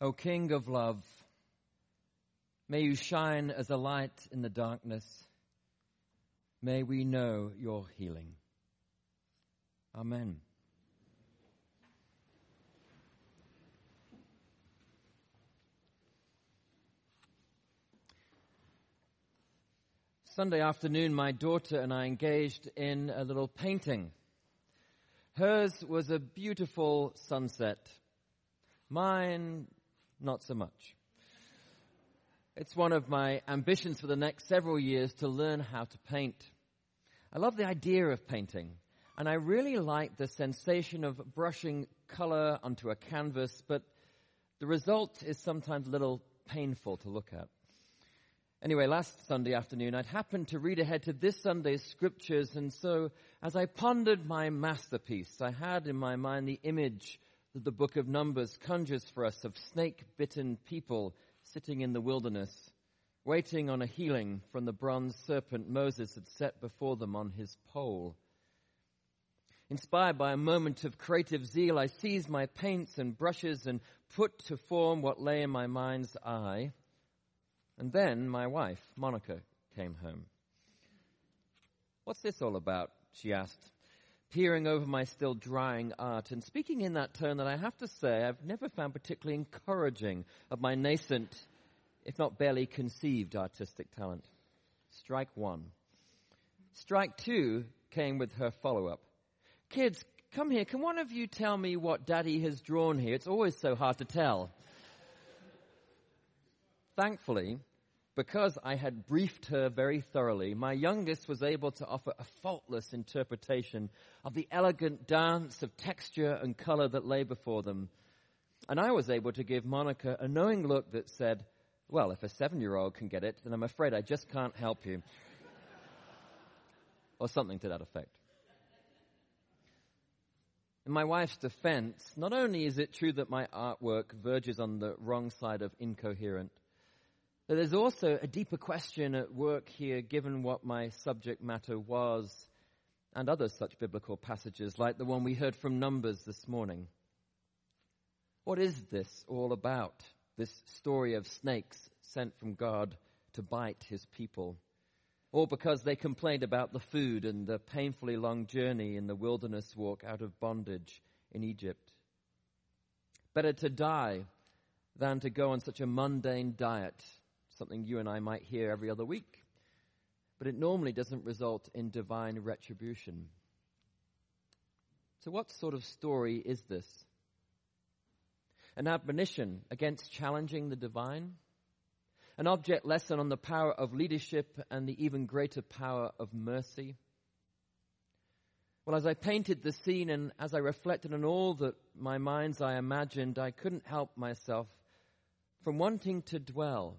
O King of love, may you shine as a light in the darkness. May we know your healing. Amen. Sunday afternoon, my daughter and I engaged in a little painting. Hers was a beautiful sunset. Mine, not so much. It's one of my ambitions for the next several years to learn how to paint. I love the idea of painting, and I really like the sensation of brushing color onto a canvas, but the result is sometimes a little painful to look at. Anyway, last Sunday afternoon, I'd happened to read ahead to this Sunday's scriptures, and so as I pondered my masterpiece, I had in my mind the image that the book of Numbers conjures for us of snake-bitten people sitting in the wilderness, waiting on a healing from the bronze serpent Moses had set before them on his pole. Inspired by a moment of creative zeal, I seized my paints and brushes and put to form what lay in my mind's eye – and then my wife, Monica, came home. What's this all about? she asked, peering over my still drying art and speaking in that tone that I have to say I've never found particularly encouraging of my nascent, if not barely conceived artistic talent. Strike one. Strike two came with her follow up. Kids, come here. Can one of you tell me what daddy has drawn here? It's always so hard to tell. Thankfully, because I had briefed her very thoroughly, my youngest was able to offer a faultless interpretation of the elegant dance of texture and color that lay before them. And I was able to give Monica a knowing look that said, well, if a seven year old can get it, then I'm afraid I just can't help you. or something to that effect. In my wife's defense, not only is it true that my artwork verges on the wrong side of incoherent, but there's also a deeper question at work here, given what my subject matter was, and other such biblical passages, like the one we heard from Numbers this morning. What is this all about? This story of snakes sent from God to bite his people. All because they complained about the food and the painfully long journey in the wilderness walk out of bondage in Egypt. Better to die than to go on such a mundane diet something you and I might hear every other week. But it normally doesn't result in divine retribution. So, what sort of story is this? An admonition against challenging the divine? An object lesson on the power of leadership and the even greater power of mercy? Well, as I painted the scene and as I reflected on all that my mind's eye imagined, I couldn't help myself from wanting to dwell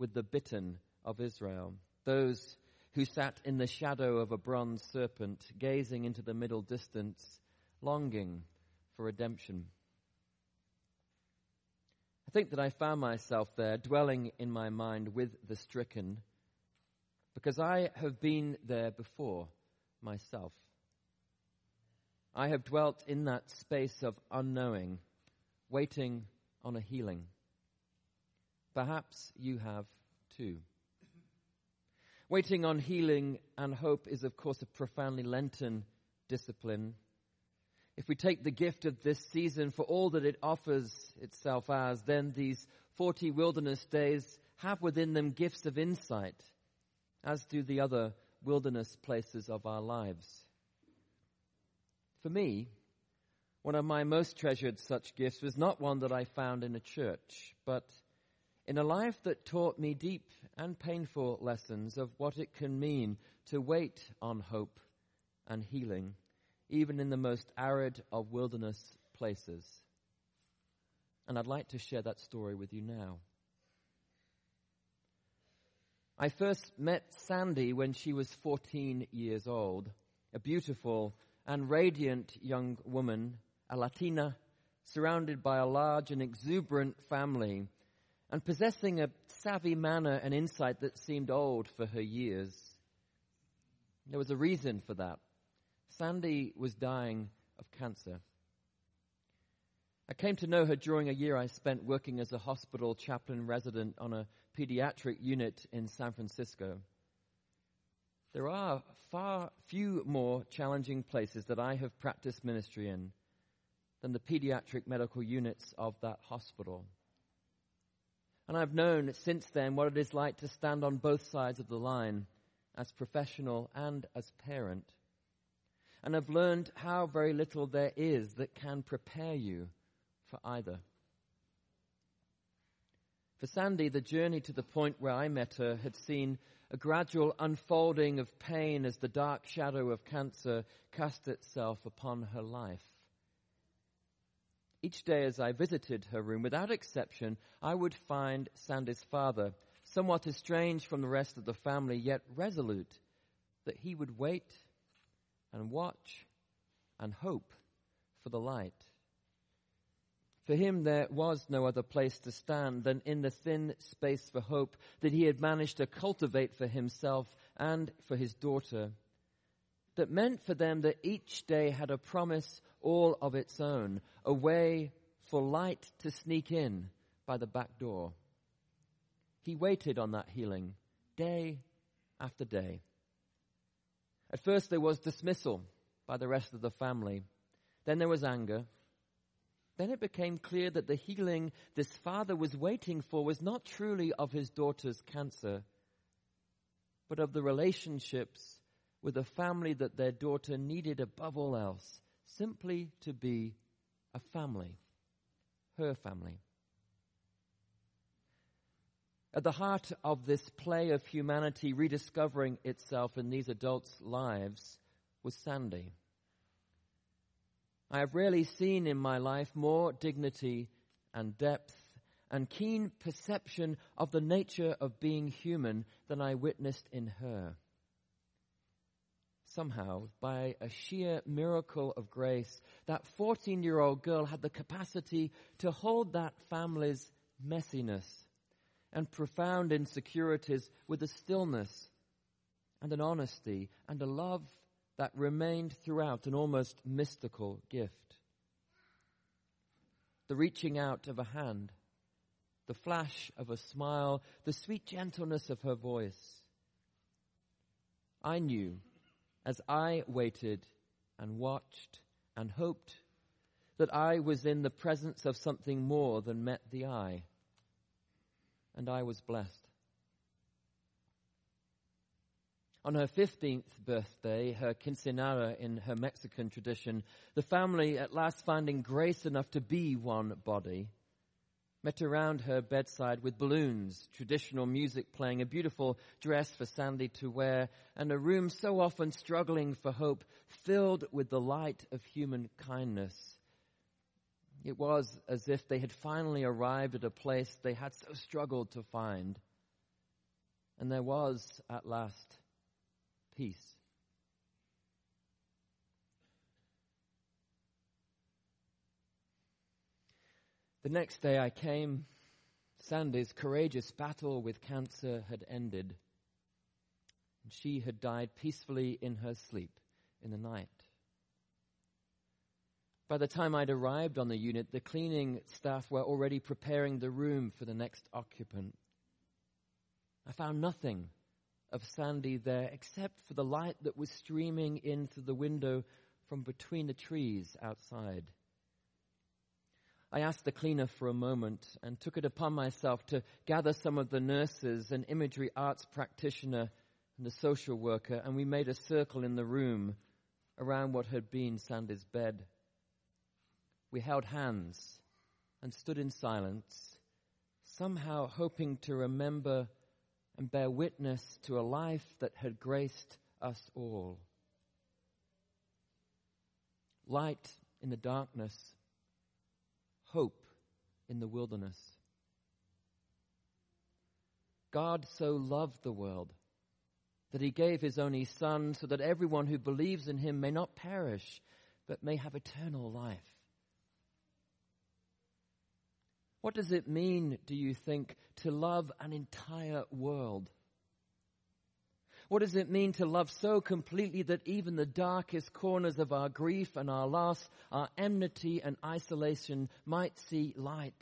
with the bitten of Israel, those who sat in the shadow of a bronze serpent, gazing into the middle distance, longing for redemption. I think that I found myself there, dwelling in my mind with the stricken, because I have been there before myself. I have dwelt in that space of unknowing, waiting on a healing. Perhaps you have too. Waiting on healing and hope is, of course, a profoundly Lenten discipline. If we take the gift of this season for all that it offers itself as, then these 40 wilderness days have within them gifts of insight, as do the other wilderness places of our lives. For me, one of my most treasured such gifts was not one that I found in a church, but in a life that taught me deep and painful lessons of what it can mean to wait on hope and healing, even in the most arid of wilderness places. And I'd like to share that story with you now. I first met Sandy when she was 14 years old, a beautiful and radiant young woman, a Latina, surrounded by a large and exuberant family and possessing a savvy manner and insight that seemed old for her years. There was a reason for that. Sandy was dying of cancer. I came to know her during a year I spent working as a hospital chaplain resident on a pediatric unit in San Francisco. There are far few more challenging places that I have practiced ministry in than the pediatric medical units of that hospital. And I've known since then what it is like to stand on both sides of the line as professional and as parent. And I've learned how very little there is that can prepare you for either. For Sandy, the journey to the point where I met her had seen a gradual unfolding of pain as the dark shadow of cancer cast itself upon her life. Each day as I visited her room, without exception, I would find Sandy's father, somewhat estranged from the rest of the family, yet resolute that he would wait and watch and hope for the light. For him, there was no other place to stand than in the thin space for hope that he had managed to cultivate for himself and for his daughter. That meant for them that each day had a promise all of its own, a way for light to sneak in by the back door. He waited on that healing day after day. At first there was dismissal by the rest of the family. Then there was anger. Then it became clear that the healing this father was waiting for was not truly of his daughter's cancer, but of the relationships with a family that their daughter needed above all else, simply to be a family, her family. At the heart of this play of humanity rediscovering itself in these adults' lives was Sandy. I have rarely seen in my life more dignity and depth and keen perception of the nature of being human than I witnessed in her. Somehow, by a sheer miracle of grace, that 14 year old girl had the capacity to hold that family's messiness and profound insecurities with a stillness and an honesty and a love that remained throughout an almost mystical gift. The reaching out of a hand, the flash of a smile, the sweet gentleness of her voice. I knew as I waited and watched and hoped that I was in the presence of something more than met the eye and I was blessed. On her 15th birthday, her quinceanera in her Mexican tradition, the family, at last finding grace enough to be one body, met around her bedside with balloons, traditional music playing, a beautiful dress for Sandy to wear, and a room so often struggling for hope, filled with the light of human kindness. It was as if they had finally arrived at a place they had so struggled to find. And there was, at last, peace. The next day I came. Sandy's courageous battle with cancer had ended. And she had died peacefully in her sleep in the night. By the time I'd arrived on the unit, the cleaning staff were already preparing the room for the next occupant. I found nothing of Sandy there except for the light that was streaming in through the window from between the trees outside. I asked the cleaner for a moment and took it upon myself to gather some of the nurses, an imagery arts practitioner, and a social worker, and we made a circle in the room around what had been Sandy's bed we held hands and stood in silence, somehow hoping to remember and bear witness to a life that had graced us all. Light in the darkness, hope in the wilderness. God so loved the world that he gave his only Son so that everyone who believes in him may not perish, but may have eternal life. What does it mean, do you think, to love an entire world? What does it mean to love so completely that even the darkest corners of our grief and our loss, our enmity and isolation might see light?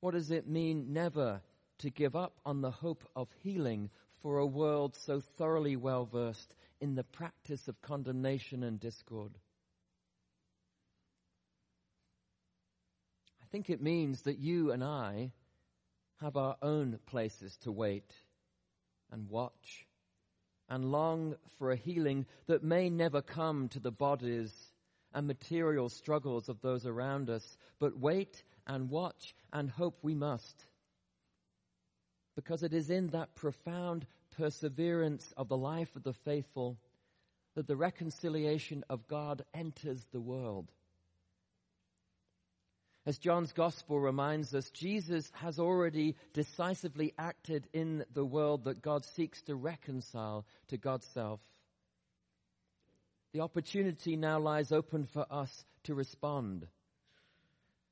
What does it mean never to give up on the hope of healing for a world so thoroughly well versed in the practice of condemnation and discord? I think it means that you and I have our own places to wait and watch and long for a healing that may never come to the bodies and material struggles of those around us, but wait and watch and hope we must. Because it is in that profound perseverance of the life of the faithful that the reconciliation of God enters the world. As John's gospel reminds us, Jesus has already decisively acted in the world that God seeks to reconcile to God's self. The opportunity now lies open for us to respond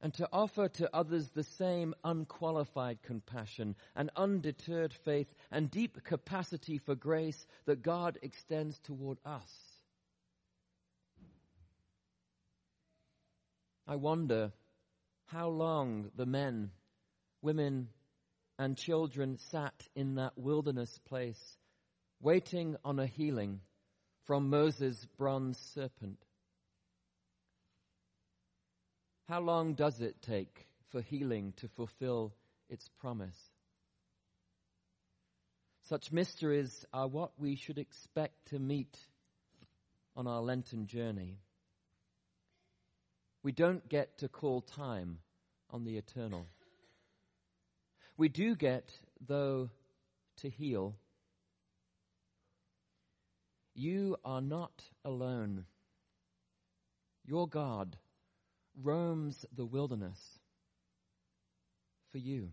and to offer to others the same unqualified compassion and undeterred faith and deep capacity for grace that God extends toward us. I wonder how long the men, women, and children sat in that wilderness place, waiting on a healing from Moses' bronze serpent. How long does it take for healing to fulfill its promise? Such mysteries are what we should expect to meet on our Lenten journey. We don't get to call time on the eternal. We do get, though, to heal. You are not alone. Your God roams the wilderness for you.